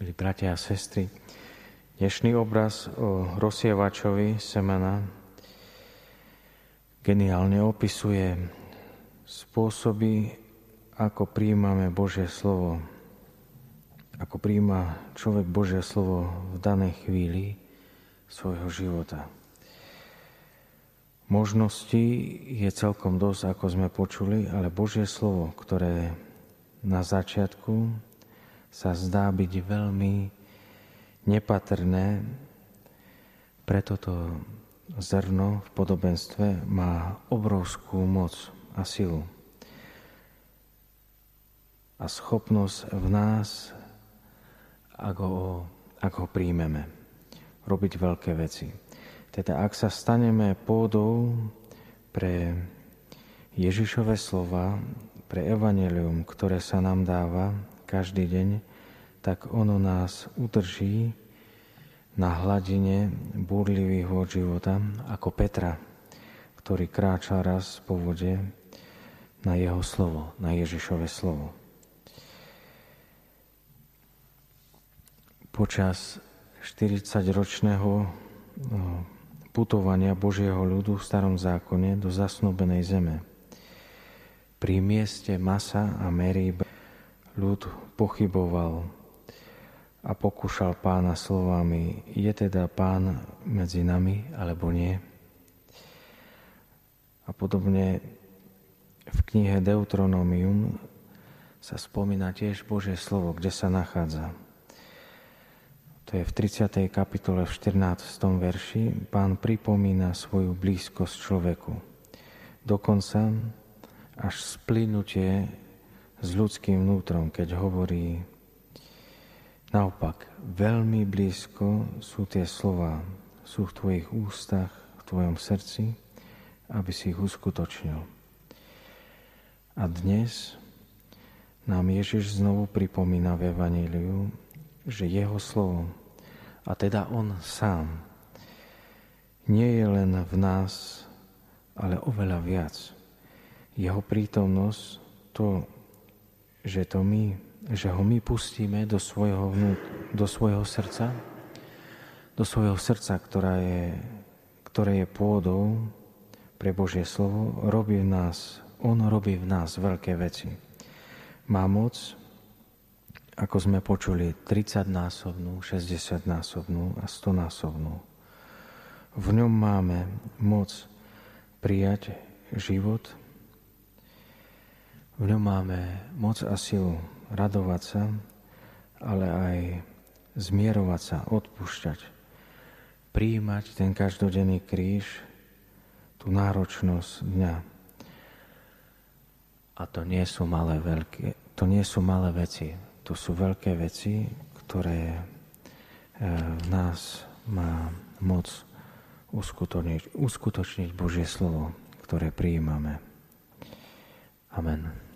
Milí bratia a sestry, dnešný obraz o rozsievačovi semena geniálne opisuje spôsoby, ako príjmame Božie slovo, ako príjma človek Božie slovo v danej chvíli svojho života. Možností je celkom dosť, ako sme počuli, ale Božie slovo, ktoré na začiatku sa zdá byť veľmi nepatrné, preto to zrno v podobenstve má obrovskú moc a silu. A schopnosť v nás, ak ho, ak ho príjmeme, robiť veľké veci. Teda ak sa staneme pôdou pre Ježišové slova, pre evanelium, ktoré sa nám dáva, každý deň, tak ono nás udrží na hladine búrlivých vod života, ako Petra, ktorý kráča raz po vode na jeho slovo, na Ježišové slovo. Počas 40-ročného no, putovania Božieho ľudu v starom zákone do zasnúbenej zeme. Pri mieste Masa a Meríbe ľud pochyboval a pokúšal pána slovami, je teda pán medzi nami alebo nie? A podobne v knihe Deuteronomium sa spomína tiež Božie slovo, kde sa nachádza. To je v 30. kapitole v 14. verši. Pán pripomína svoju blízkosť človeku. Dokonca až splynutie s ľudským vnútrom, keď hovorí naopak, veľmi blízko sú tie slova, sú v tvojich ústach, v tvojom srdci, aby si ich uskutočnil. A dnes nám Ježiš znovu pripomína v Evaníliu, že jeho slovo, a teda on sám, nie je len v nás, ale oveľa viac. Jeho prítomnosť, to, že, to my, že ho my pustíme do svojho, vnút, do svojho srdca, do svojho srdca, ktorá je, ktoré je pôdou pre Božie slovo, robí v nás, on robí v nás veľké veci. Má moc, ako sme počuli, 30-násobnú, 60-násobnú a 100-násobnú. V ňom máme moc prijať život, v ňom máme moc a silu radovať sa, ale aj zmierovať sa, odpúšťať, príjmať ten každodenný kríž, tú náročnosť dňa. A to nie sú malé, veľké, to nie sú malé veci, to sú veľké veci, ktoré e, v nás má moc uskutočniť, uskutočniť Božie slovo, ktoré prijímame. Amen.